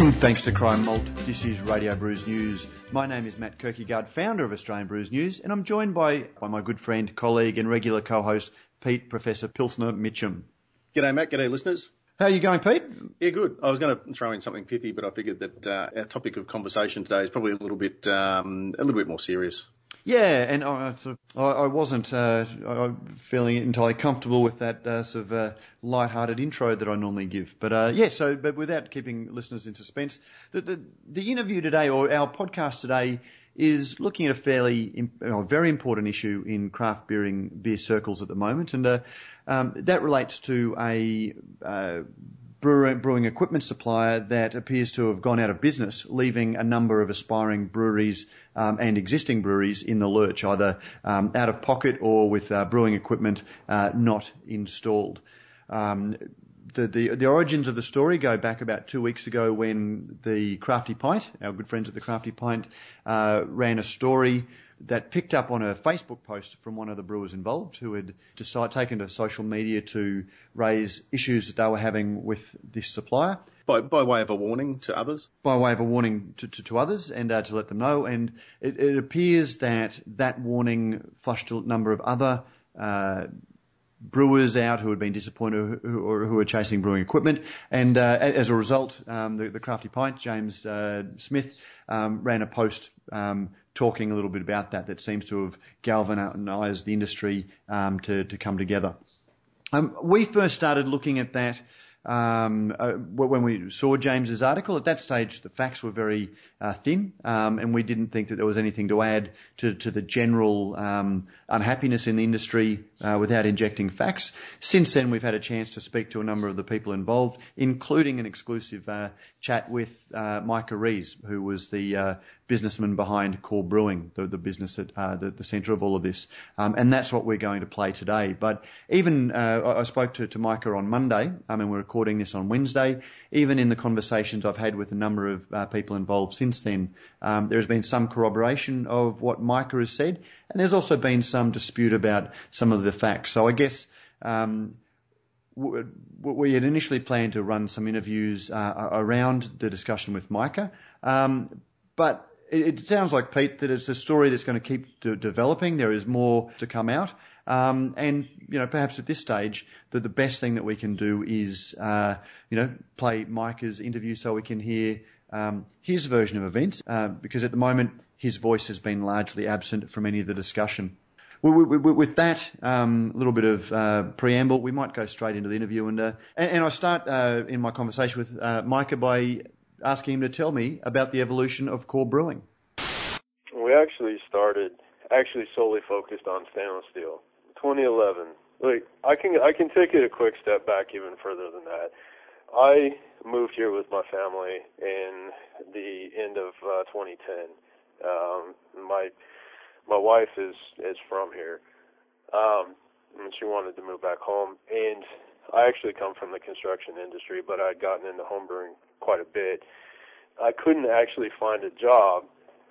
And thanks to Cryer Malt, this is Radio Brews News. My name is Matt Kirkegaard, founder of Australian Brews News, and I'm joined by, by my good friend, colleague, and regular co-host, Pete Professor Pilsner Mitchell. G'day, Matt. G'day, listeners. How are you going, Pete? Yeah, good. I was going to throw in something pithy, but I figured that uh, our topic of conversation today is probably a little bit um, a little bit more serious. Yeah, and I, sort of, I, I wasn't uh, I, feeling entirely comfortable with that uh, sort of uh, light-hearted intro that I normally give. But uh, yeah, so but without keeping listeners in suspense, the, the, the interview today or our podcast today is looking at a fairly uh, very important issue in craft beering beer circles at the moment, and uh, um, that relates to a uh, brewing equipment supplier that appears to have gone out of business, leaving a number of aspiring breweries um, and existing breweries in the lurch, either um, out of pocket or with uh, brewing equipment uh, not installed. Um, the, the, the origins of the story go back about two weeks ago when the Crafty Pint, our good friends at the Crafty Pint, uh, ran a story that picked up on a Facebook post from one of the brewers involved who had decided, taken to social media to raise issues that they were having with this supplier. By, by way of a warning to others? By way of a warning to, to, to others and uh, to let them know. And it, it, appears that that warning flushed a number of other uh, brewers out who had been disappointed who, or who were chasing brewing equipment. And uh, as a result, um, the, the, Crafty Pint, James uh, Smith, um, ran a post um, talking a little bit about that that seems to have galvanised the industry um, to, to come together. Um, we first started looking at that um, uh, when we saw James's article, at that stage the facts were very uh, thin, um, and we didn't think that there was anything to add to, to the general um, unhappiness in the industry uh, without injecting facts. Since then, we've had a chance to speak to a number of the people involved, including an exclusive uh, chat with uh, Micah Rees, who was the uh, businessman behind Core Brewing, the, the business at uh, the, the centre of all of this. Um, and that's what we're going to play today. But even uh, I, I spoke to, to Micah on Monday, I mean, we're recording this on Wednesday. Even in the conversations I've had with a number of uh, people involved since then, um, there has been some corroboration of what Micah has said, and there's also been some dispute about some of the facts. So I guess. Um, we had initially planned to run some interviews uh, around the discussion with Micah, um, but it, sounds like Pete that it's a story that's going to keep de- developing. There is more to come out, um, and you know perhaps at this stage that the best thing that we can do is uh, you know play Micah's interview so we can hear um, his version of events uh, because at the moment his voice has been largely absent from any of the discussion. With that um, little bit of uh, preamble, we might go straight into the interview. And, uh, and, and I start uh, in my conversation with uh, Micah by asking him to tell me about the evolution of core brewing. We actually started actually solely focused on stainless steel. 2011. Like I can I can take it a quick step back even further than that. I moved here with my family in the end of uh, 2010. Um, my my wife is is from here, um, and she wanted to move back home. And I actually come from the construction industry, but I'd gotten into homebrewing quite a bit. I couldn't actually find a job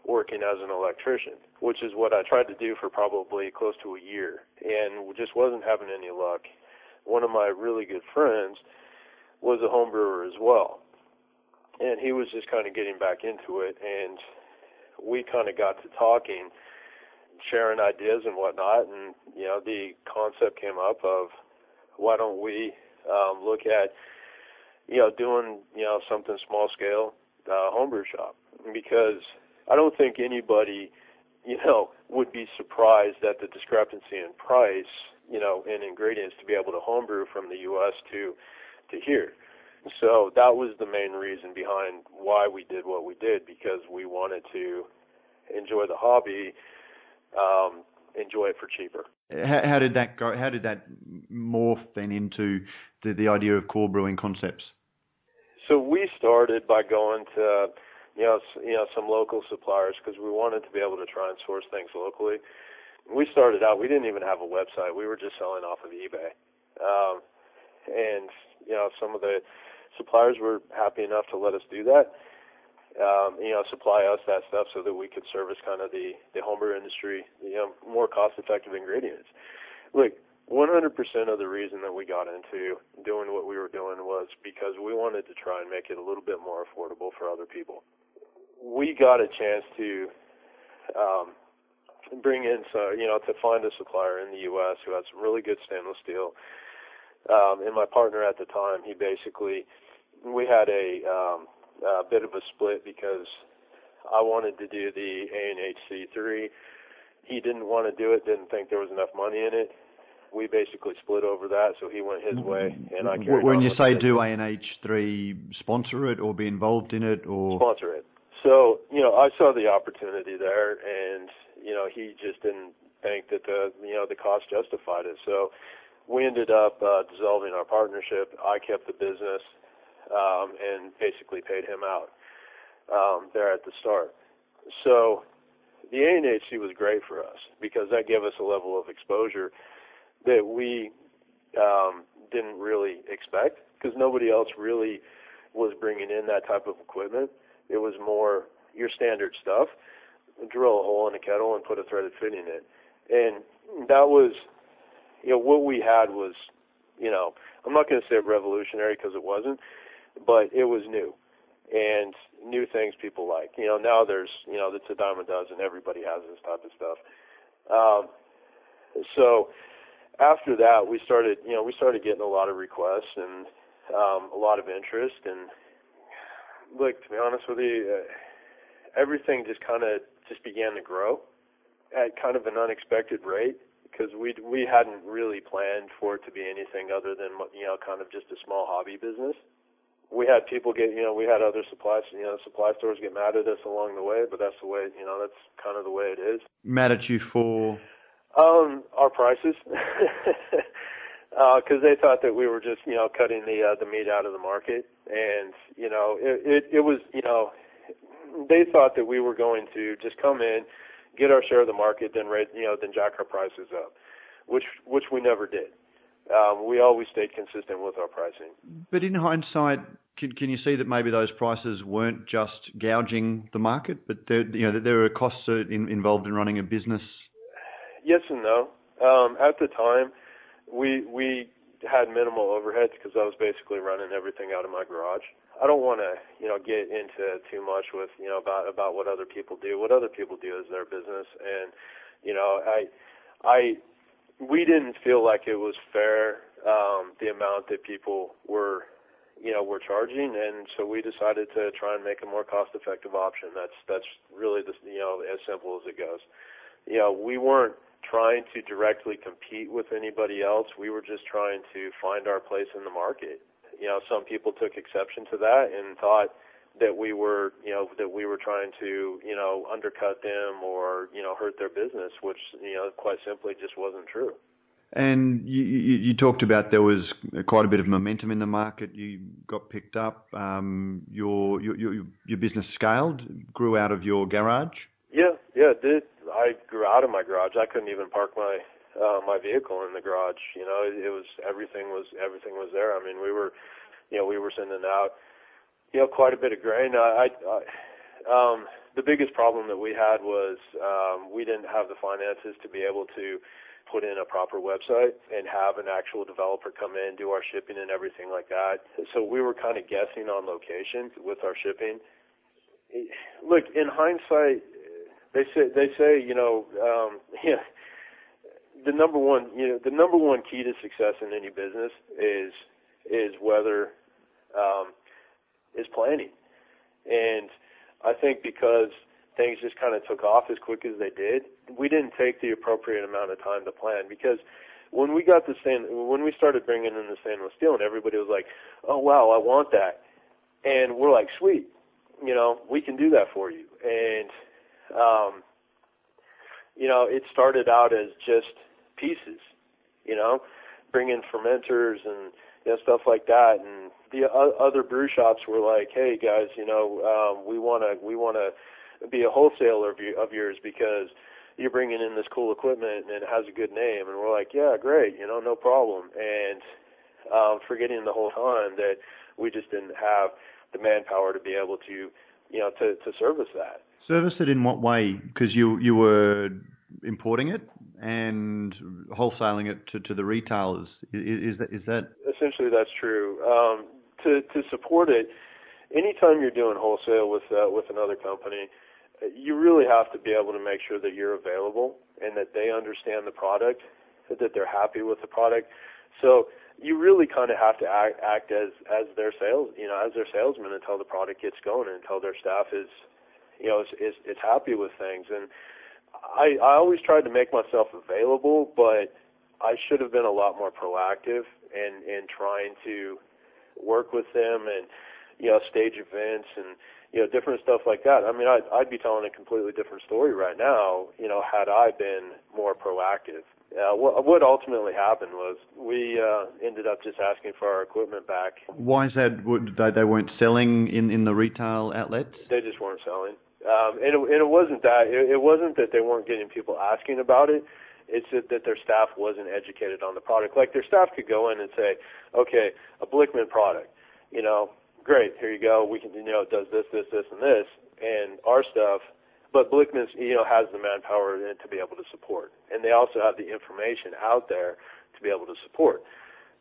working as an electrician, which is what I tried to do for probably close to a year, and just wasn't having any luck. One of my really good friends was a home brewer as well, and he was just kind of getting back into it, and we kind of got to talking, sharing ideas and whatnot, and you know the concept came up of why don't we um, look at you know doing you know something small scale uh, homebrew shop because I don't think anybody, you know, would be surprised at the discrepancy in price, you know, in ingredients to be able to homebrew from the U.S. to to here. So that was the main reason behind why we did what we did because we wanted to enjoy the hobby, um, enjoy it for cheaper. How, how did that go? How did that morph then into the, the idea of core brewing concepts? So we started by going to, you know, you know, some local suppliers because we wanted to be able to try and source things locally. We started out, we didn't even have a website. We were just selling off of eBay. Um, and, you know, some of the suppliers were happy enough to let us do that. Um, you know, supply us that stuff so that we could service kind of the, the homebrew industry, you know, more cost effective ingredients. Look, 100% of the reason that we got into doing what we were doing was because we wanted to try and make it a little bit more affordable for other people. We got a chance to um, bring in, so you know, to find a supplier in the U.S. who had some really good stainless steel. Um, and my partner at the time, he basically, we had a, um, a bit of a split because I wanted to do the ANH C3. He didn't want to do it, didn't think there was enough money in it. We basically split over that, so he went his way, and I carried When you say it. do ANH3 sponsor it or be involved in it or sponsor it. So, you know, I saw the opportunity there and, you know, he just didn't think that the, you know, the cost justified it. So we ended up uh, dissolving our partnership. I kept the business um, and basically paid him out um, there at the start. So the ANHC was great for us because that gave us a level of exposure that we um, didn't really expect because nobody else really was bringing in that type of equipment. It was more your standard stuff. Drill a hole in a kettle and put a threaded fitting in it. And that was, you know, what we had was, you know, I'm not going to say revolutionary because it wasn't, but it was new. And new things people like. You know, now there's, you know, it's a dime a dozen. Everybody has this type of stuff. Um, so after that, we started, you know, we started getting a lot of requests and um, a lot of interest. And look, to be honest with you, uh, everything just kind of just began to grow at kind of an unexpected rate because we we hadn't really planned for it to be anything other than you know kind of just a small hobby business. We had people get you know we had other supply you know supply stores get mad at us along the way, but that's the way you know that's kind of the way it is. mad at you for Um, our prices, because they thought that we were just, you know, cutting the uh, the meat out of the market, and you know, it, it it was, you know, they thought that we were going to just come in, get our share of the market, then raise, you know, then jack our prices up, which which we never did. Um, we always stayed consistent with our pricing. But in hindsight, can, can you see that maybe those prices weren't just gouging the market, but there, you know, that there are costs in, involved in running a business? Yes and no. Um, at the time, we we had minimal overheads because I was basically running everything out of my garage. I don't want to, you know, get into too much with, you know, about about what other people do. What other people do is their business, and you know, I, I, we didn't feel like it was fair um, the amount that people were, you know, were charging, and so we decided to try and make a more cost-effective option. That's that's really the, you know, as simple as it goes. You know, we weren't trying to directly compete with anybody else. We were just trying to find our place in the market. You know, some people took exception to that and thought that we were, you know, that we were trying to, you know, undercut them or, you know, hurt their business, which, you know, quite simply just wasn't true. And you, you, talked about there was quite a bit of momentum in the market. You got picked up. Um, your, your your your business scaled, grew out of your garage. Yeah, yeah, it did. I grew out of my garage. I couldn't even park my uh, my vehicle in the garage. You know, it, it was everything was everything was there. I mean, we were, you know, we were sending out, you know, quite a bit of grain. I, I, I um, the biggest problem that we had was um, we didn't have the finances to be able to put in a proper website and have an actual developer come in, do our shipping and everything like that. So we were kind of guessing on location with our shipping. Look, in hindsight, they say they say you know um, yeah the number one you know the number one key to success in any business is is whether um, is planning, and I think because things just kind of took off as quick as they did, we didn't take the appropriate amount of time to plan because when we got the stain when we started bringing in the stainless steel and everybody was like, oh wow I want that, and we're like sweet, you know we can do that for you. And um, you know, it started out as just pieces, you know, bring in fermenters and you know, stuff like that. And the other brew shops were like, "Hey guys, you know, um, we want to we want to be a wholesaler of, you, of yours because you're bringing in this cool equipment and it has a good name." And we're like, "Yeah, great, you know, no problem." And um, forgetting the whole time that we just didn't have the manpower to be able to, you know, to to service that. Service it in what way? Because you you were importing it and wholesaling it to, to the retailers. Is, is, that is that essentially that's true? Um, to to support it, anytime you're doing wholesale with uh, with another company, you really have to be able to make sure that you're available and that they understand the product, that they're happy with the product. So you really kind of have to act, act as as their sales, you know, as their salesman until the product gets going and until their staff is, you know, is is, is happy with things. And I I always tried to make myself available, but I should have been a lot more proactive in in trying to work with them and you know stage events and you know different stuff like that. I mean, I'd I'd be telling a completely different story right now, you know, had I been more proactive uh, what, what ultimately happened was we uh, ended up just asking for our equipment back. Why is that? They, they weren't selling in, in the retail outlets? They just weren't selling. Um, and, it, and it wasn't that. It, it wasn't that they weren't getting people asking about it. It's that, that their staff wasn't educated on the product. Like their staff could go in and say, okay, a Blickman product, you know, great, here you go. We can, you know, it does this, this, this, and this. And our stuff but Blickman's, you know, has the manpower to be able to support, and they also have the information out there to be able to support.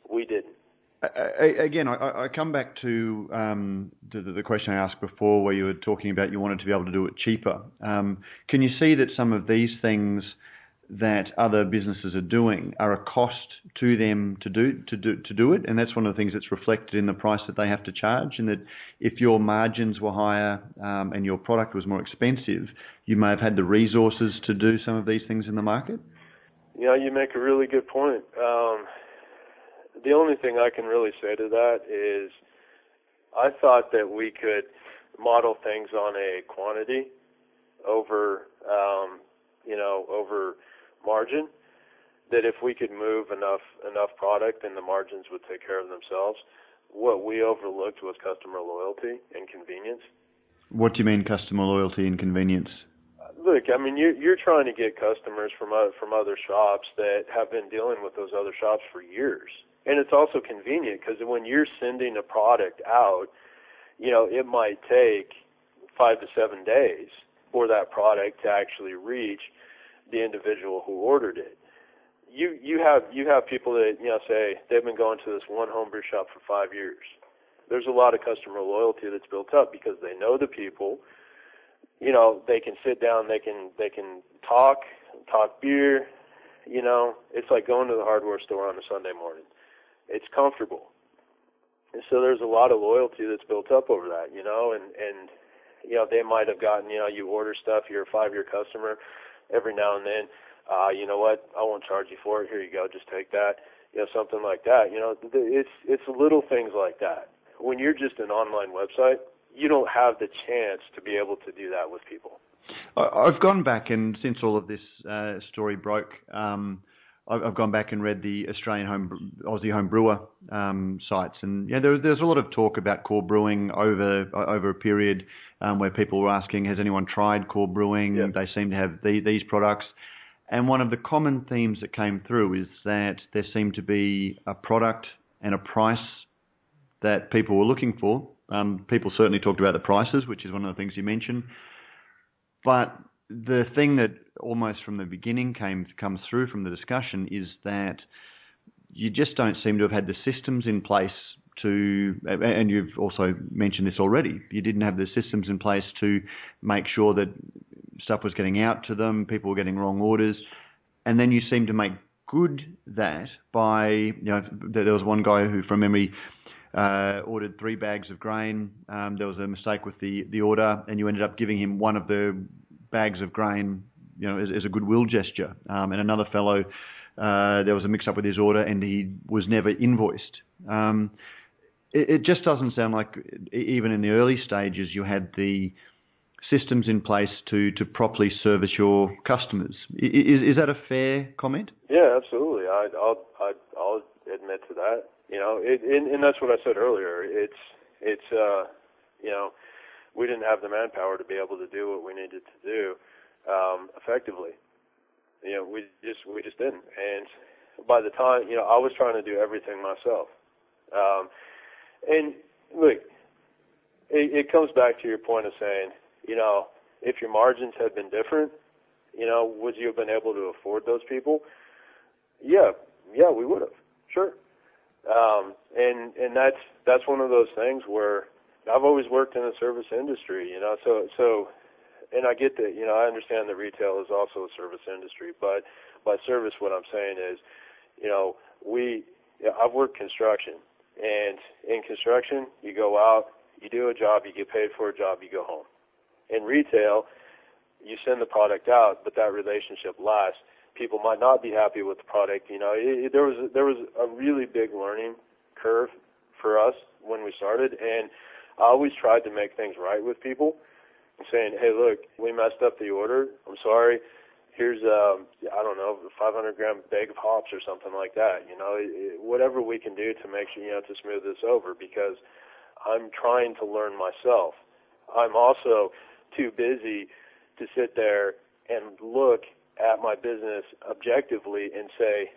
We didn't. Again, I, I come back to, um, to the question I asked before, where you were talking about you wanted to be able to do it cheaper. Um, can you see that some of these things that other businesses are doing are a cost to them to do to do to do it, and that's one of the things that's reflected in the price that they have to charge. And that if your margins were higher um, and your product was more expensive, you may have had the resources to do some of these things in the market. Know, you make a really good point. Um, the only thing I can really say to that is, I thought that we could model things on a quantity over, um, you know, over margin that if we could move enough enough product then the margins would take care of themselves. What we overlooked was customer loyalty and convenience. What do you mean customer loyalty and convenience? Look, I mean you're you're trying to get customers from uh, from other shops that have been dealing with those other shops for years. And it's also convenient because when you're sending a product out, you know, it might take 5 to 7 days for that product to actually reach the individual who ordered it. You you have you have people that you know say they've been going to this one homebrew shop for five years. There's a lot of customer loyalty that's built up because they know the people. You know, they can sit down, they can they can talk, talk beer. You know, it's like going to the hardware store on a Sunday morning. It's comfortable. And so there's a lot of loyalty that's built up over that, you know, and and you know, they might have gotten, you know, you order stuff, you're a five year customer every now and then, uh, you know what, I won't charge you for it. Here you go, just take that. You know, something like that. You know, it's it's little things like that. When you're just an online website, you don't have the chance to be able to do that with people. I've gone back and since all of this uh, story broke, um, I've gone back and read the Australian home Aussie home brewer um, sites, and yeah, there, there's a lot of talk about core brewing over over a period um, where people were asking, has anyone tried core brewing? Yep. They seem to have the, these products, and one of the common themes that came through is that there seemed to be a product and a price that people were looking for. Um, people certainly talked about the prices, which is one of the things you mentioned, but the thing that almost from the beginning came comes through from the discussion is that you just don't seem to have had the systems in place to, and you've also mentioned this already, you didn't have the systems in place to make sure that stuff was getting out to them, people were getting wrong orders, and then you seem to make good that by, you know, there was one guy who, from memory, uh, ordered three bags of grain. Um, there was a mistake with the, the order, and you ended up giving him one of the bags of grain, you know, as, as a goodwill gesture. Um, and another fellow, uh, there was a mix-up with his order, and he was never invoiced. Um, it, it, just doesn't sound like, even in the early stages, you had the systems in place to, to properly service your customers. Is, is that a fair comment? Yeah, absolutely. I, I'll, I, I'll admit to that. You know, it, and, and that's what I said earlier. It's, it's, uh, you know, we didn't have the manpower to be able to do what we needed to do um, effectively. You know, we just we just didn't. And by the time you know, I was trying to do everything myself. Um, and look, it, it comes back to your point of saying, you know, if your margins had been different, You know, would you have been able to afford those people? Yeah, yeah, we would have. Sure. Um, and and that's that's one of those things where I've always worked in the service industry, you know. So so, and I get that, you know, I understand that retail is also a service industry, but by service, what I'm saying is, you know, we I've worked construction, and in construction, you go out, you do a job, you get paid for a job, you go home. In retail, you send the product out, but that relationship lasts. People might not be happy with the product. You know, it, it, there was there was a really big learning curve for us when we started, and I always tried to make things right with people, saying, "Hey, look, we messed up the order. I'm sorry. Here's um, I don't know, a 500 gram bag of hops or something like that. You know, it, whatever we can do to make sure you know to smooth this over because I'm trying to learn myself. I'm also too busy to sit there and look at my business objectively and say,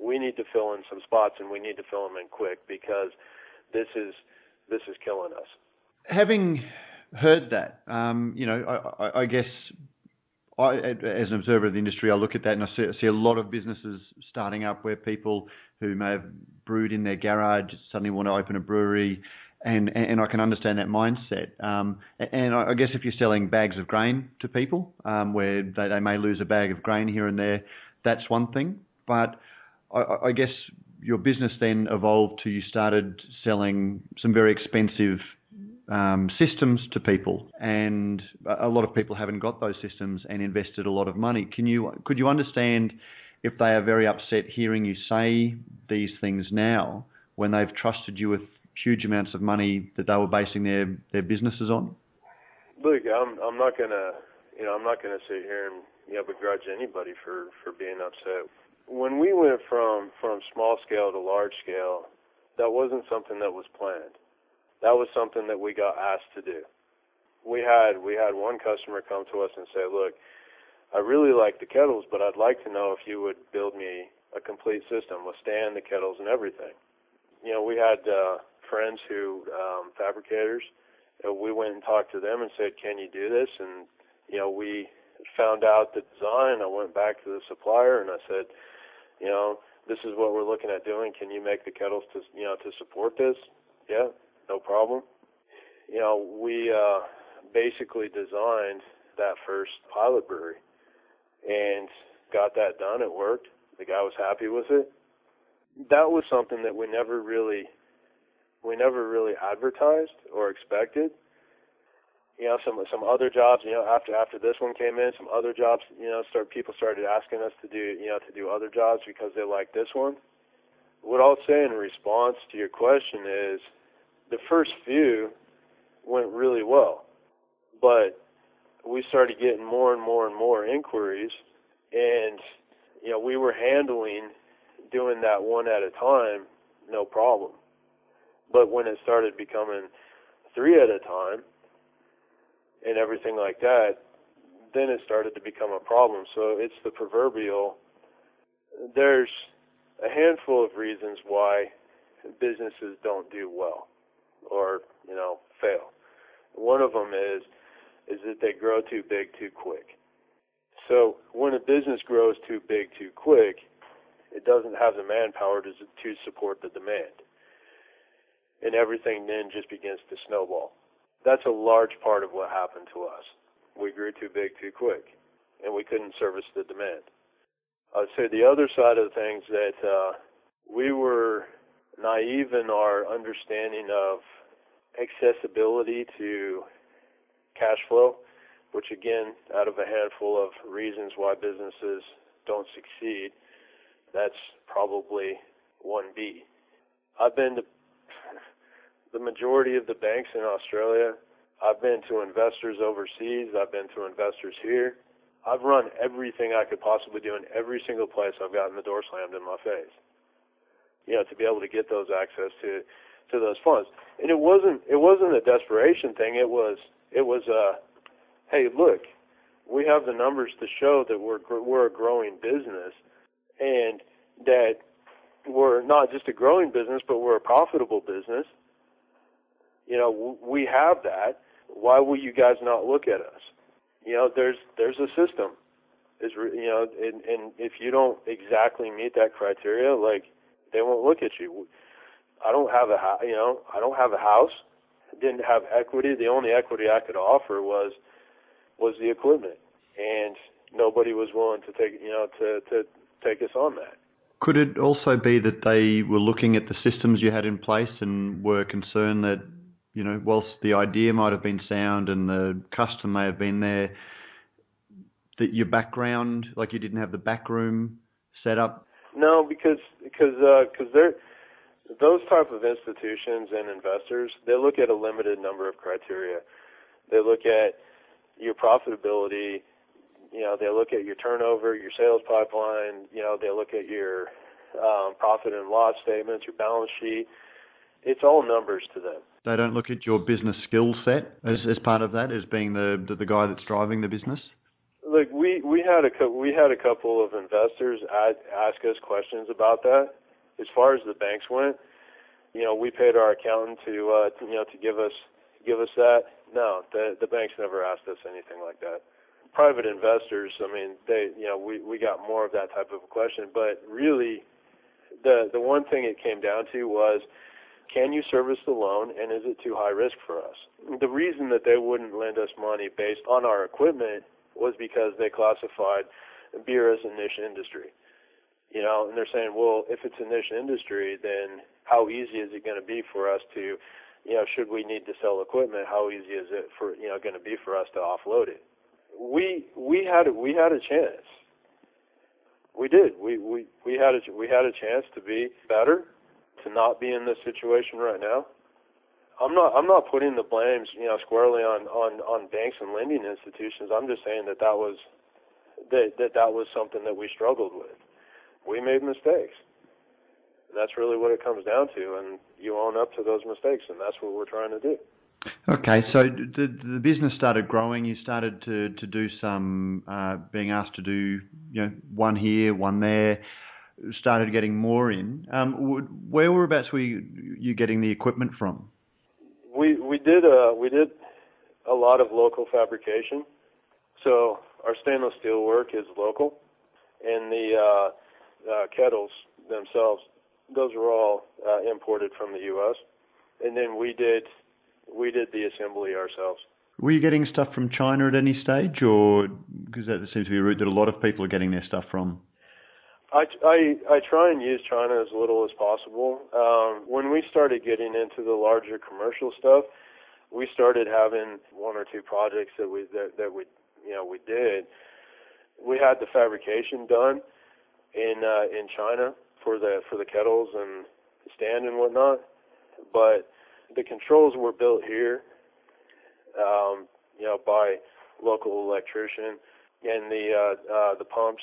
we need to fill in some spots and we need to fill them in quick because this is this is killing us. Having heard that, um, you know, I, I, I guess I, as an observer of the industry, I look at that and I see, I see, a lot of businesses starting up where people who may have brewed in their garage suddenly want to open a brewery and and I can understand that mindset. Um, and I guess if you're selling bags of grain to people, um, where they, they may lose a bag of grain here and there, that's one thing. But I, I guess your business then evolved to you started selling some very expensive um, systems to people, and a lot of people haven't got those systems and invested a lot of money. Can you could you understand if they are very upset hearing you say these things now when they've trusted you with huge amounts of money that they were basing their their businesses on? Look, I'm I'm not gonna you know I'm not gonna sit here and you know begrudge anybody for for being upset. When we went from from small scale to large scale, that wasn't something that was planned. That was something that we got asked to do. We had we had one customer come to us and say, "Look, I really like the kettles, but I'd like to know if you would build me a complete system with stand, the kettles, and everything." You know, we had uh, friends who um, fabricators. And we went and talked to them and said, "Can you do this?" And you know, we found out the design. I went back to the supplier and I said, "You know, this is what we're looking at doing. Can you make the kettles to you know to support this?" Yeah, no problem. You know, we uh, basically designed that first pilot brewery and got that done. It worked. The guy was happy with it. That was something that we never really we never really advertised or expected. You know, some some other jobs. You know, after after this one came in, some other jobs. You know, start people started asking us to do you know to do other jobs because they like this one. What I'll say in response to your question is, the first few went really well, but we started getting more and more and more inquiries, and you know we were handling doing that one at a time, no problem but when it started becoming three at a time and everything like that, then it started to become a problem. So it's the proverbial. There's a handful of reasons why businesses don't do well or, you know, fail. One of them is is that they grow too big too quick. So when a business grows too big too quick, it doesn't have the manpower to to support the demand and everything then just begins to snowball. That's a large part of what happened to us. We grew too big too quick, and we couldn't service the demand. I'd say the other side of things that uh, we were naive in our understanding of accessibility to cash flow, which again, out of a handful of reasons why businesses don't succeed, that's probably 1B. I've been to the majority of the banks in Australia. I've been to investors overseas. I've been to investors here. I've run everything I could possibly do in every single place I've gotten the door slammed in my face. You know, to be able to get those access to to those funds. And it wasn't it wasn't a desperation thing. It was it was a hey, look, we have the numbers to show that we're we're a growing business and that we're not just a growing business, but we're a profitable business you know, we have that. Why will you guys not look at us? You know, there's there's a system. is you know, and, and if you don't exactly meet that criteria, like they won't look at you. I don't have a you know, I don't have a house. didn't have equity. The only equity I could offer was was the equipment, and nobody was willing to take you know to to take us on that. Could it also be that they were looking at the systems you had in place and were concerned that you know, whilst the idea might have been sound and the custom may have been there, that your background, like you didn't have the back room set up? No, because because because uh, they're those type of institutions and investors. They look at a limited number of criteria. They look at your profitability. You know, they look at your turnover, your sales pipeline. You know, they look at your um, profit and loss statements, your balance sheet. It's all numbers to them. They don't look at your business skill set as, as part of that, as being the, the, the guy that's driving the business. Look, we we had a we had a couple of investors ask us questions about that. As far as the banks went, you know, we paid our accountant to, uh, to you know to give us give us that. No, the the banks never asked us anything like that. Private investors, I mean, they you know we we got more of that type of a question, but really, the the one thing it came down to was can you service the loan and is it too high risk for us? The reason that they wouldn't lend us money based on our equipment was because they classified beer as a niche industry. You know, and they're saying, well, if it's a niche industry, then how easy is it going to be for us to, you know, should we need to sell equipment, how easy is it for, you know, going to be for us to offload it? We we had we had a chance. We did. We we we had a we had a chance to be better to not be in this situation right now. I'm not I'm not putting the blames you know squarely on on on banks and lending institutions. I'm just saying that that was that that that was something that we struggled with. We made mistakes. And That's really what it comes down to, and you own up to those mistakes, and that's what we're trying to do. Okay, so the the business started growing. You started to to do some uh, being asked to do you know one here, one there started getting more in. Um, where whereabouts were you, you getting the equipment from? We we did uh, we did a lot of local fabrication. So our stainless steel work is local, and the uh, uh, kettles themselves, those were all uh, imported from the U.S. And then we did we did the assembly ourselves. Were you getting stuff from China at any stage, or because that seems to be a route that a lot of people are getting their stuff from? I, I, I try and use China as little as possible. Um, when we started getting into the larger commercial stuff, we started having one or two projects that we that, that we you know we did. We had the fabrication done in uh, in China for the for the kettles and stand and whatnot, but the controls were built here, um, you know, by local electrician, and the uh, uh, the pumps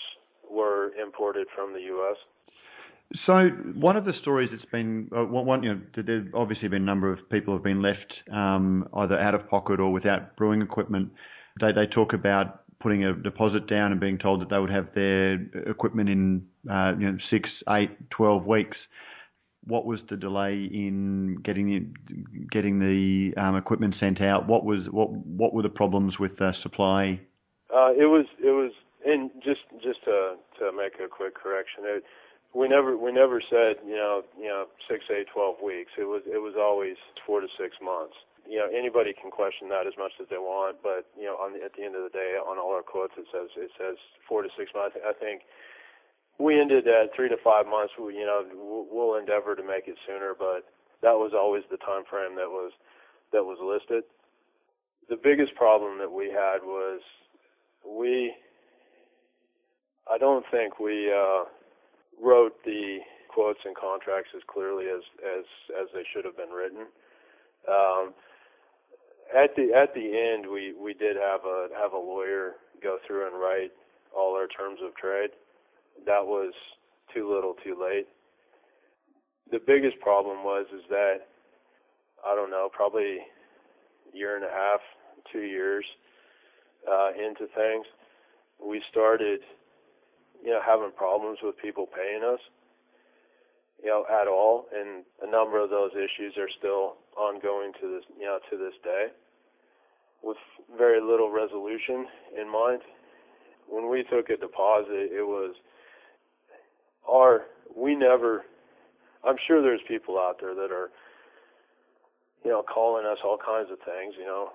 were imported from the U.S. So one of the stories that's been uh, one, you know, there's obviously been a number of people have been left um, either out of pocket or without brewing equipment. They they talk about putting a deposit down and being told that they would have their equipment in uh, you know six, eight, twelve weeks. What was the delay in getting the, getting the um, equipment sent out? What was what what were the problems with uh, supply? Uh, it was it was and just just to to make a quick correction, it, we never we never said you know you know six eight twelve weeks. It was it was always four to six months. You know anybody can question that as much as they want, but you know on the, at the end of the day, on all our quotes it says it says four to six months. I think we ended at three to five months. We, you know we'll endeavor to make it sooner, but that was always the time frame that was that was listed. The biggest problem that we had was we I don't think we uh, wrote the quotes and contracts as clearly as as as they should have been written. Um, at the at the end, we we did have a have a lawyer go through and write all our terms of trade. That was too little, too late. The biggest problem was is that I don't know, probably a year and a half, two years uh, into things, we started you know, having problems with people paying us, you know, at all, and a number of those issues are still ongoing to this, you know, to this day, with very little resolution in mind. when we took a deposit, it was our we never. I'm sure there's people out there that are, you know, calling us all kinds of things, you know,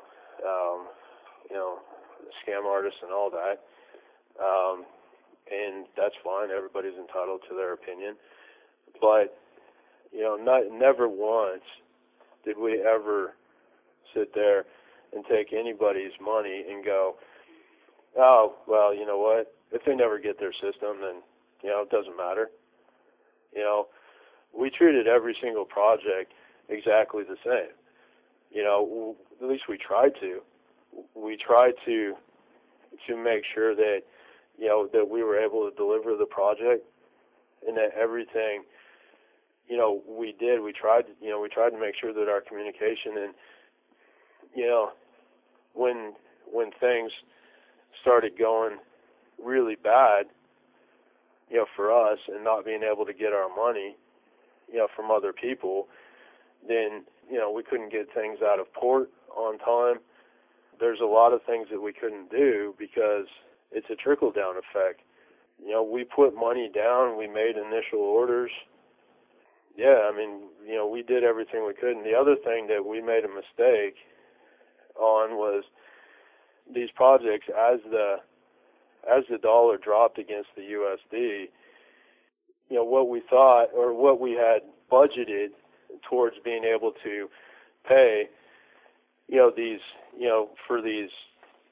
um, you know, scam artists and all that. Um, and that's fine. Everybody's entitled to their opinion. But, you know, not, never once did we ever sit there and take anybody's money and go, oh, well, you know what? If they never get their system, then, you know, it doesn't matter. You know, we treated every single project exactly the same. You know, at least we tried to. We tried to to make sure that you know that we were able to deliver the project and that everything you know we did we tried to, you know we tried to make sure that our communication and you know when when things started going really bad you know for us and not being able to get our money you know from other people then you know we couldn't get things out of port on time. There's a lot of things that we couldn't do because it's a trickle down effect. You know, we put money down, we made initial orders. Yeah, I mean, you know, we did everything we could. And the other thing that we made a mistake on was these projects as the as the dollar dropped against the USD, you know, what we thought or what we had budgeted towards being able to pay, you know, these, you know, for these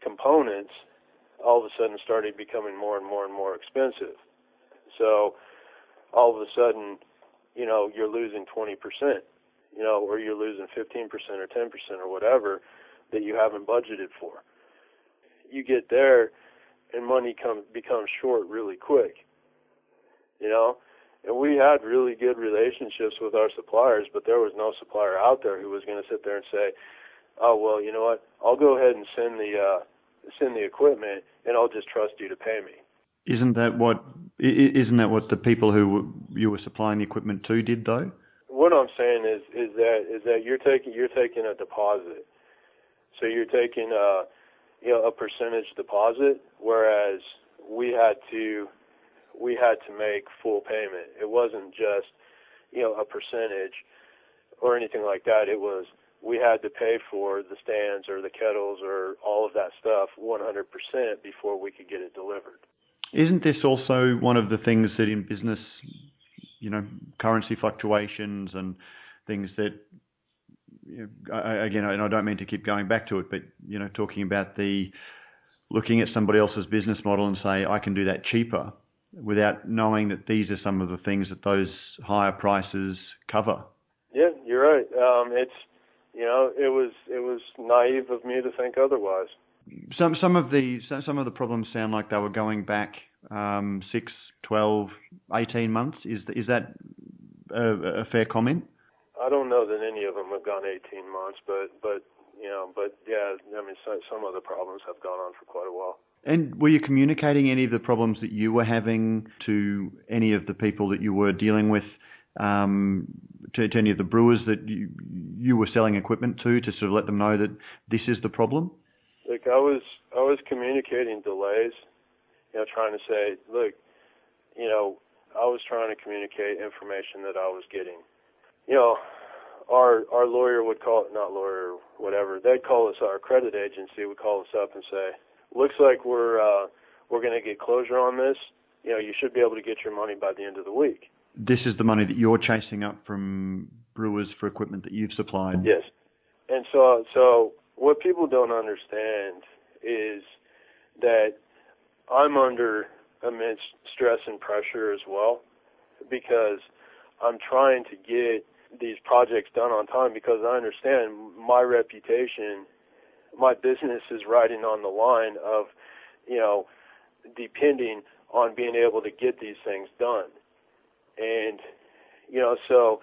components all of a sudden started becoming more and more and more expensive. So all of a sudden, you know, you're losing 20%, you know, or you're losing 15% or 10% or whatever that you haven't budgeted for. You get there and money comes becomes short really quick. You know, and we had really good relationships with our suppliers, but there was no supplier out there who was going to sit there and say, "Oh, well, you know what? I'll go ahead and send the uh send the equipment, and I'll just trust you to pay me. Isn't that what isn't that what the people who you were supplying the equipment to did though? What I'm saying is is that is that you're taking you're taking a deposit, so you're taking a you know a percentage deposit, whereas we had to we had to make full payment. It wasn't just you know a percentage or anything like that. It was we had to pay for the stands or the kettles or all of that stuff 100% before we could get it delivered. Isn't this also one of the things that in business, you know, currency fluctuations and things that, you know, again, and I don't mean to keep going back to it, but, you know, talking about the looking at somebody else's business model and say, I can do that cheaper without knowing that these are some of the things that those higher prices cover. Yeah, you're right. Um, it's you know, it was it was naive of me to think otherwise. Some some of the some of the problems sound like they were going back um, six, 12, 18 months. Is is that a, a fair comment? I don't know that any of them have gone 18 months, but but you know, but yeah, I mean, some, some of the problems have gone on for quite a while. And were you communicating any of the problems that you were having to any of the people that you were dealing with um, to, to, any of the brewers that you, you were selling equipment to to sort of let them know that this is the problem? Like I was, I was communicating delays, you know, trying to say, look, you know, I was trying to communicate information that I was getting. You know, our our lawyer would call it not lawyer, whatever. They'd call us our credit agency would call us up and say, looks like we're uh, we're going to get closure on this. You know, you should be able to get your money by the end of the week this is the money that you're chasing up from brewers for equipment that you've supplied. Yes. And so, so what people don't understand is that I'm under immense stress and pressure as well because I'm trying to get these projects done on time because I understand my reputation, my business is riding on the line of, you know, depending on being able to get these things done and you know so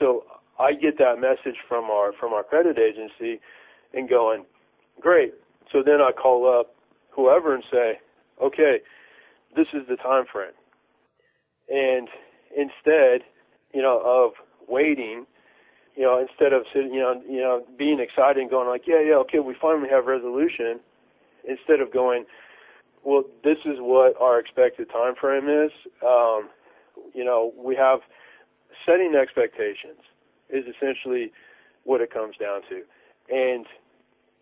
so I get that message from our from our credit agency and going great so then I call up whoever and say okay this is the time frame and instead you know of waiting you know instead of sitting you know you know being excited and going like yeah yeah okay we finally have resolution instead of going well, this is what our expected time frame is. Um, you know, we have setting expectations is essentially what it comes down to. And,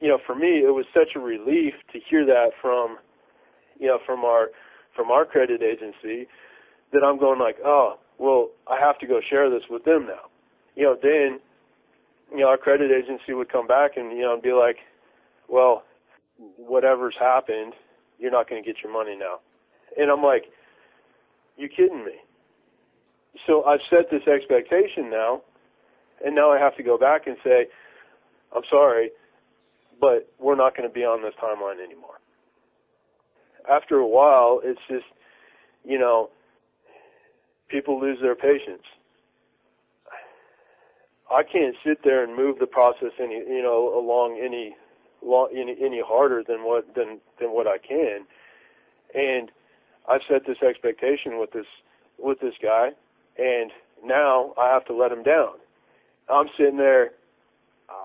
you know, for me, it was such a relief to hear that from, you know, from our, from our credit agency that I'm going like, oh, well, I have to go share this with them now. You know, then, you know, our credit agency would come back and, you know, and be like, well, whatever's happened, you're not going to get your money now. And I'm like, you kidding me? So I've set this expectation now, and now I have to go back and say, I'm sorry, but we're not going to be on this timeline anymore. After a while, it's just, you know, people lose their patience. I can't sit there and move the process any, you know, along any any, any harder than what than than what I can. And I've set this expectation with this with this guy, and now I have to let him down. I'm sitting there.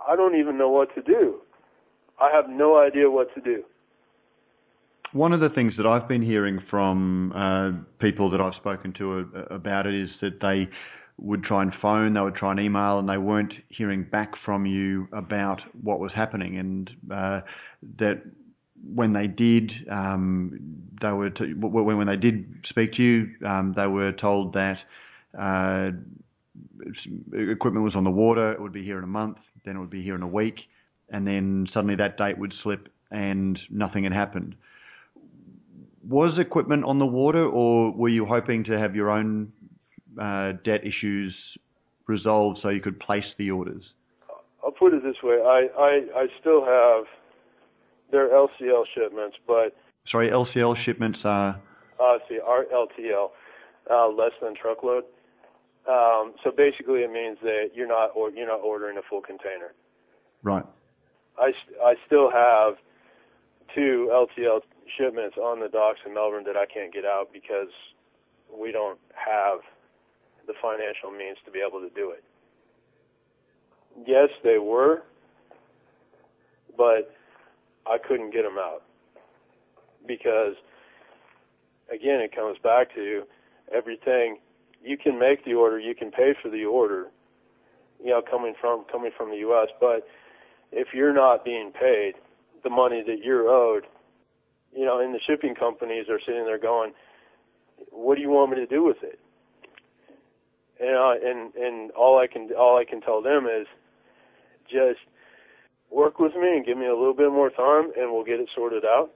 I don't even know what to do. I have no idea what to do. One of the things that I've been hearing from uh, people that I've spoken to uh, about it is that they would try and phone, they would try and email, and they weren't hearing back from you about what was happening, and uh, that when they did, um, they were t- when they did speak to you, um, they were told that uh, equipment was on the water. It would be here in a month. Then it would be here in a week, and then suddenly that date would slip, and nothing had happened. Was equipment on the water, or were you hoping to have your own uh, debt issues resolved so you could place the orders? I'll put it this way: I I, I still have their LCL shipments, but sorry, LCL shipments are. Uh, see, our LTL, uh, less than truckload. Um, so basically, it means that you're not or you're not ordering a full container. Right. I I still have two LTL shipments on the docks in Melbourne that I can't get out because we don't have the financial means to be able to do it. Yes, they were, but I couldn't get them out because, again, it comes back to everything. You can make the order, you can pay for the order, you know, coming from coming from the U.S. But if you're not being paid the money that you're owed, you know, and the shipping companies are sitting there going, "What do you want me to do with it?" and and and all I can all I can tell them is just work with me and give me a little bit more time, and we'll get it sorted out.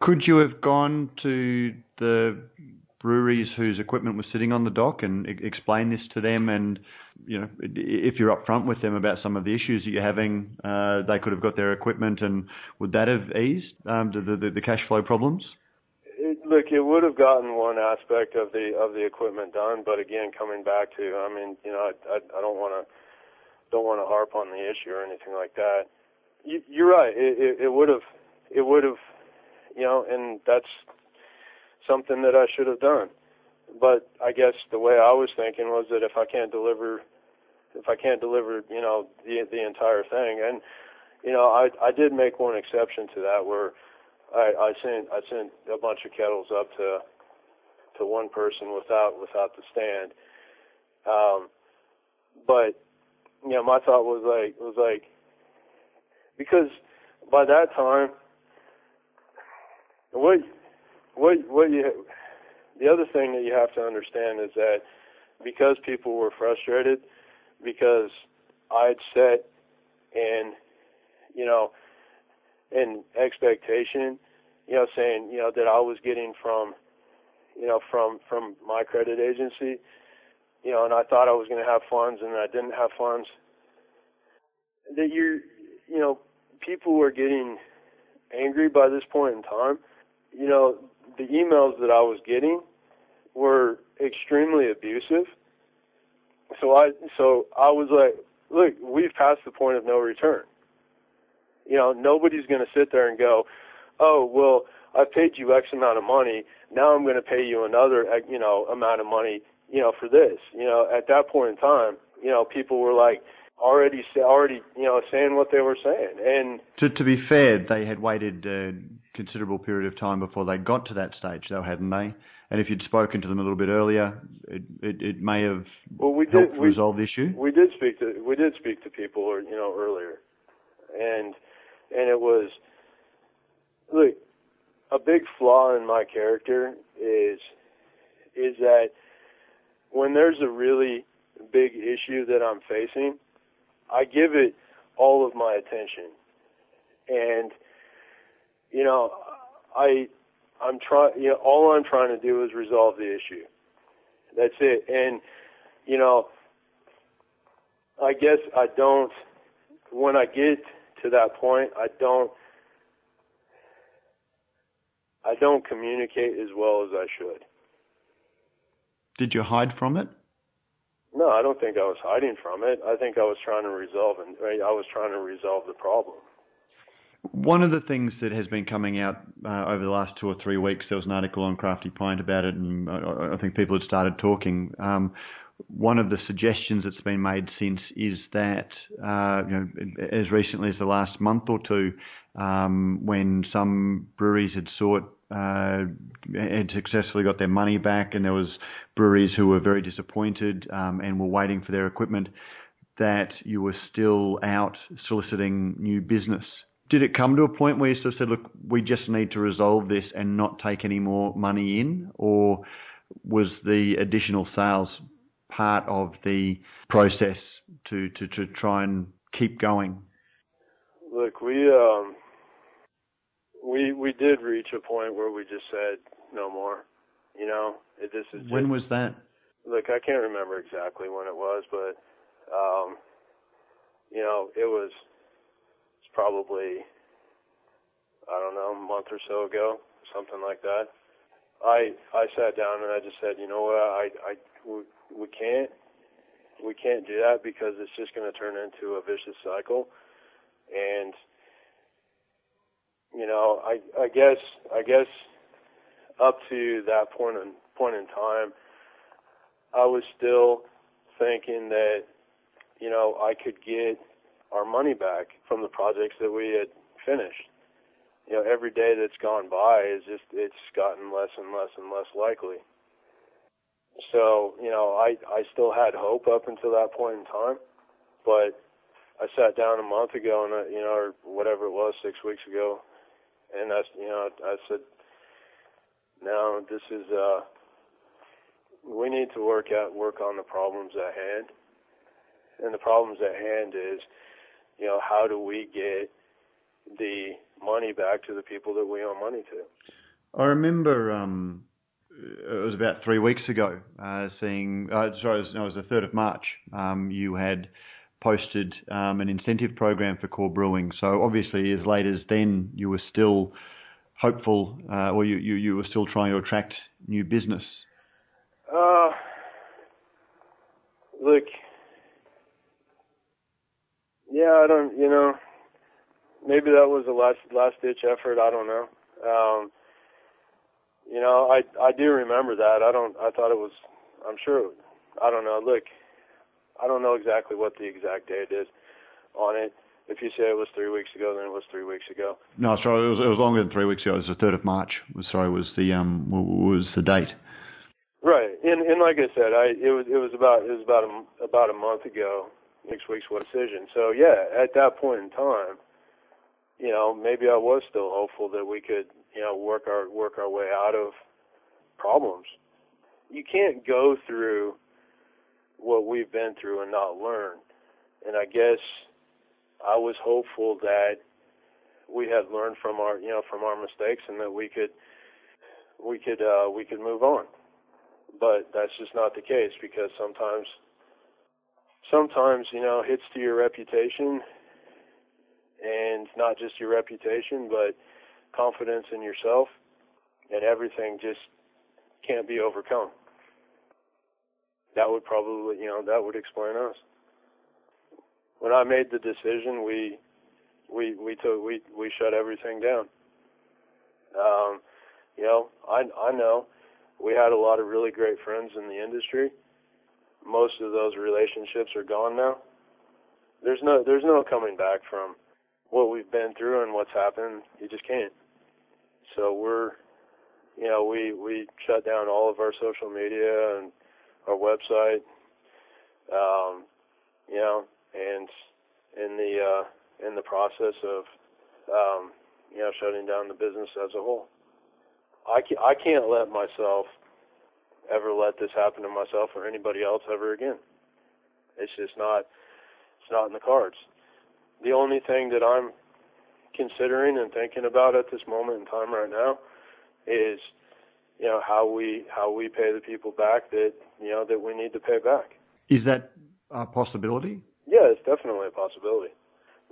Could you have gone to the breweries whose equipment was sitting on the dock and explain this to them and you know if you're upfront with them about some of the issues that you're having uh, they could have got their equipment and would that have eased um, the, the, the cash flow problems it, look, it would have gotten one aspect of the of the equipment done, but again, coming back to, I mean, you know, I I, I don't want to don't want to harp on the issue or anything like that. You, you're right. It, it, it would have, it would have, you know, and that's something that I should have done. But I guess the way I was thinking was that if I can't deliver, if I can't deliver, you know, the the entire thing, and you know, I I did make one exception to that where I, I sent I sent a bunch of kettles up to to one person without without the stand. Um, but you know, my thought was like was like because by that time, what what what you the other thing that you have to understand is that because people were frustrated, because I'd set and you know an expectation, you know, saying, you know, that I was getting from, you know, from from my credit agency, you know, and I thought I was going to have funds and I didn't have funds. That you're, you know, people were getting angry by this point in time. You know, the emails that I was getting were extremely abusive. So I, so I was like, look, we've passed the point of no return. You know, nobody's going to sit there and go, oh, well, I paid you X amount of money. Now I'm going to pay you another, uh, you know, amount of money, you know, for this. You know, at that point in time, you know, people were like already, already, you know, saying what they were saying. And to to be fair, they had waited uh, considerable period of time before they got to that stage, though, hadn't they? And if you'd spoken to them a little bit earlier, it, it, it may have well, we helped did, we, resolve the issue. We did speak to we did speak to people, you know, earlier, and and it was look a big flaw in my character is is that when there's a really big issue that I'm facing, I give it all of my attention. And you know, I I'm trying you know all I'm trying to do is resolve the issue. That's it. And you know, I guess I don't when I get to that point, I don't I don't communicate as well as I should. Did you hide from it? No, I don't think I was hiding from it. I think I was trying to resolve and I was trying to resolve the problem. One of the things that has been coming out uh, over the last two or three weeks, there was an article on Crafty Pint about it, and I, think people had started talking. Um, one of the suggestions that's been made since is that, uh, you know, as recently as the last month or two, um, when some breweries had sought uh, had successfully got their money back, and there was breweries who were very disappointed um, and were waiting for their equipment. That you were still out soliciting new business. Did it come to a point where you sort of said, "Look, we just need to resolve this and not take any more money in," or was the additional sales part of the process to to, to try and keep going? Look, we um, we we did reach a point where we just said no more. You know, it, this is. Just, when was that? Look, I can't remember exactly when it was, but um, you know, it was. Probably I don't know, a month or so ago, something like that. I I sat down and I just said, you know what, I I we, we can't we can't do that because it's just going to turn into a vicious cycle, and you know, I I guess I guess up to that point in point in time, I was still thinking that you know I could get our money back from the projects that we had finished. You know, every day that's gone by is just it's gotten less and less and less likely. So, you know, I I still had hope up until that point in time, but I sat down a month ago and uh, you know, or whatever it was, six weeks ago, and that's you know I said, now this is uh, we need to work out work on the problems at hand, and the problems at hand is, you know, how do we get the money back to the people that we owe money to? I remember um, it was about three weeks ago, uh, seeing uh, sorry, it was, no, it was the third of March. Um, you had posted um, an incentive program for core brewing. So obviously, as late as then, you were still hopeful, uh, or you, you, you were still trying to attract new business. Uh, look, yeah, I don't, you know, maybe that was a last last ditch effort. I don't know. Um, you know, I I do remember that. I don't. I thought it was. I'm sure. I don't know. Look, I don't know exactly what the exact date is on it. If you say it was three weeks ago, then it was three weeks ago. No, sorry, it was, it was longer than three weeks ago. It was the third of March. Sorry, was the um was the date? Right, and and like I said, I it was it was about it was about a about a month ago. Next week's what decision. So yeah, at that point in time, you know, maybe I was still hopeful that we could you know work our work our way out of problems. You can't go through what we've been through and not learn. And I guess I was hopeful that we had learned from our you know from our mistakes and that we could we could uh, we could move on. But that's just not the case because sometimes sometimes you know hits to your reputation and not just your reputation but confidence in yourself and everything just can't be overcome that would probably, you know, that would explain us. When I made the decision, we we we took we we shut everything down. Um, you know, I I know we had a lot of really great friends in the industry. Most of those relationships are gone now. There's no there's no coming back from what we've been through and what's happened. You just can't. So we're, you know, we we shut down all of our social media and our website. Um, you know, and in the uh, in the process of, um, you know, shutting down the business as a whole. I can't, I can't let myself ever let this happen to myself or anybody else ever again. It's just not it's not in the cards. The only thing that I'm considering and thinking about at this moment in time right now is you know how we how we pay the people back that you know that we need to pay back. Is that a possibility? Yeah, it's definitely a possibility.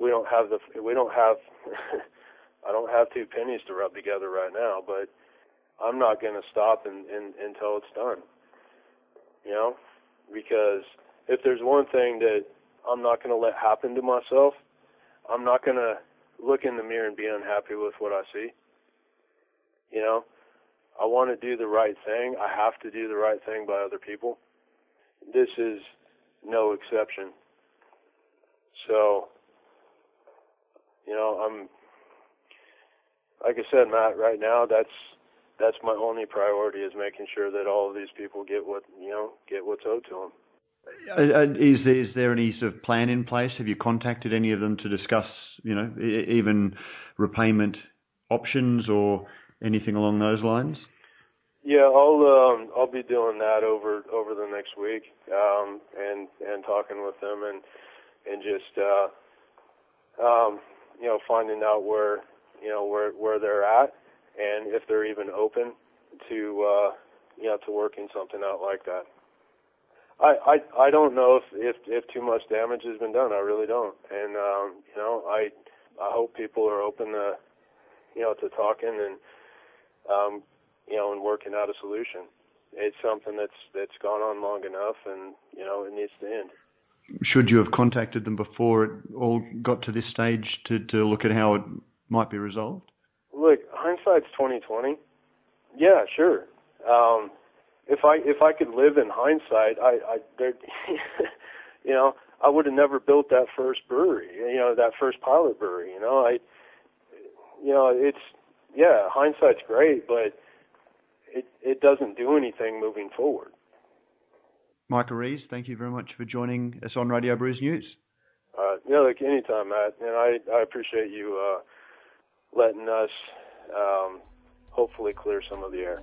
We don't have the we don't have I don't have two pennies to rub together right now, but I'm not going to stop in, in, until it's done. You know, because if there's one thing that I'm not going to let happen to myself, I'm not going to look in the mirror and be unhappy with what I see. You know, I want to do the right thing. I have to do the right thing by other people. This is no exception. So, you know, I'm like I said, Matt. Right now, that's that's my only priority is making sure that all of these people get what you know get what's owed to them. Uh, uh, is there, is there any sort of plan in place? Have you contacted any of them to discuss, you know, even repayment options or anything along those lines? Yeah, I'll um, I'll be doing that over over the next week, um, and and talking with them and and just uh, um, you know finding out where you know where where they're at and if they're even open to uh, you know to working something out like that. I, I I don't know if, if if too much damage has been done. I really don't, and um, you know I I hope people are open to you know to talking and um, you know and working out a solution. It's something that's that's gone on long enough, and you know it needs to end. Should you have contacted them before it all got to this stage to to look at how it might be resolved? Look, hindsight's twenty twenty. Yeah, sure. Um, if I if I could live in hindsight, I, I there, you know, I would have never built that first brewery. You know, that first pilot brewery. You know, I, you know, it's yeah, hindsight's great, but it it doesn't do anything moving forward. Michael Rees, thank you very much for joining us on Radio Brews News. Uh, yeah, like anytime, Matt, and I I appreciate you. Uh, letting us um, hopefully clear some of the air.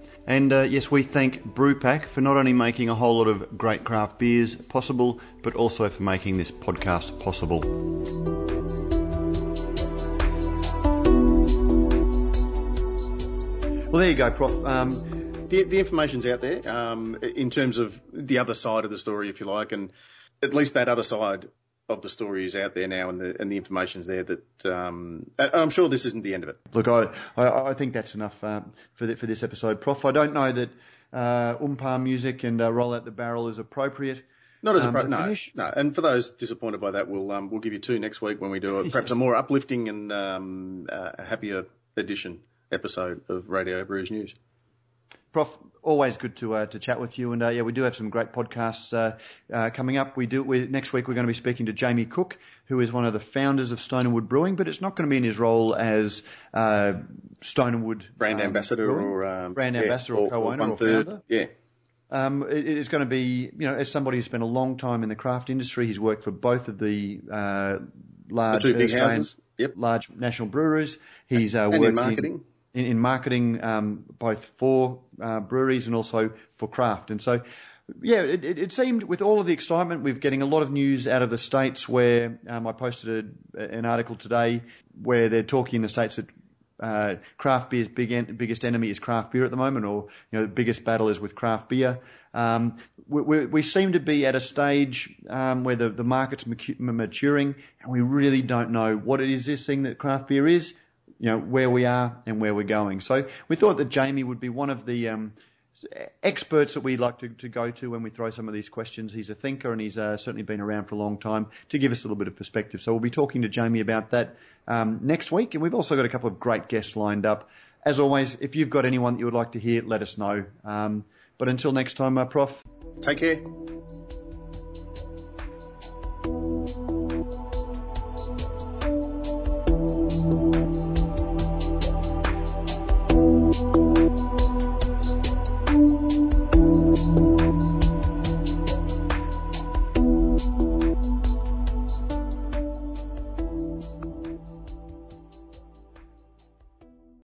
And uh, yes, we thank Brewpack for not only making a whole lot of great craft beers possible, but also for making this podcast possible. Well, there you go, Prof. Um, the, the information's out there um, in terms of the other side of the story, if you like, and at least that other side of the story is out there now, and the and the information's there. That um, I'm sure this isn't the end of it. Look, I I, I think that's enough uh, for the, for this episode, Prof. I don't know that uh, umpah music and uh, roll out the barrel is appropriate. Not as a um, pro- no, finish. no. And for those disappointed by that, we'll um, we'll give you two next week when we do a, perhaps a more uplifting and um, uh, happier edition episode of Radio Brews News. Prof, always good to uh, to chat with you, and uh, yeah, we do have some great podcasts uh, uh coming up. We do we, next week. We're going to be speaking to Jamie Cook, who is one of the founders of Stone and Wood Brewing, but it's not going to be in his role as uh, Stone and Wood brand um, ambassador brewing, or um, brand yeah, ambassador or, or co-owner or, or founder. Yeah. Um, it, it's going to be, you know, as somebody who's spent a long time in the craft industry, he's worked for both of the uh, large the Australian, yep. large national brewers. He's uh, and worked in marketing. In, in, in marketing, um, both for uh, breweries and also for craft. And so, yeah, it, it, seemed with all of the excitement, we're getting a lot of news out of the states. Where um, I posted a, an article today where they're talking in the states that uh, craft beer's big en- biggest enemy is craft beer at the moment, or you know the biggest battle is with craft beer. Um, we, we, we, seem to be at a stage um, where the, the market's maturing, and we really don't know what it is this thing that craft beer is, you know, where we are and where we're going. So we thought that Jamie would be one of the um, experts that we like to, to go to when we throw some of these questions. He's a thinker and he's uh, certainly been around for a long time to give us a little bit of perspective. So we'll be talking to Jamie about that um, next week, and we've also got a couple of great guests lined up. As always, if you've got anyone that you would like to hear, let us know. Um, but until next time, uh, Prof. Take care.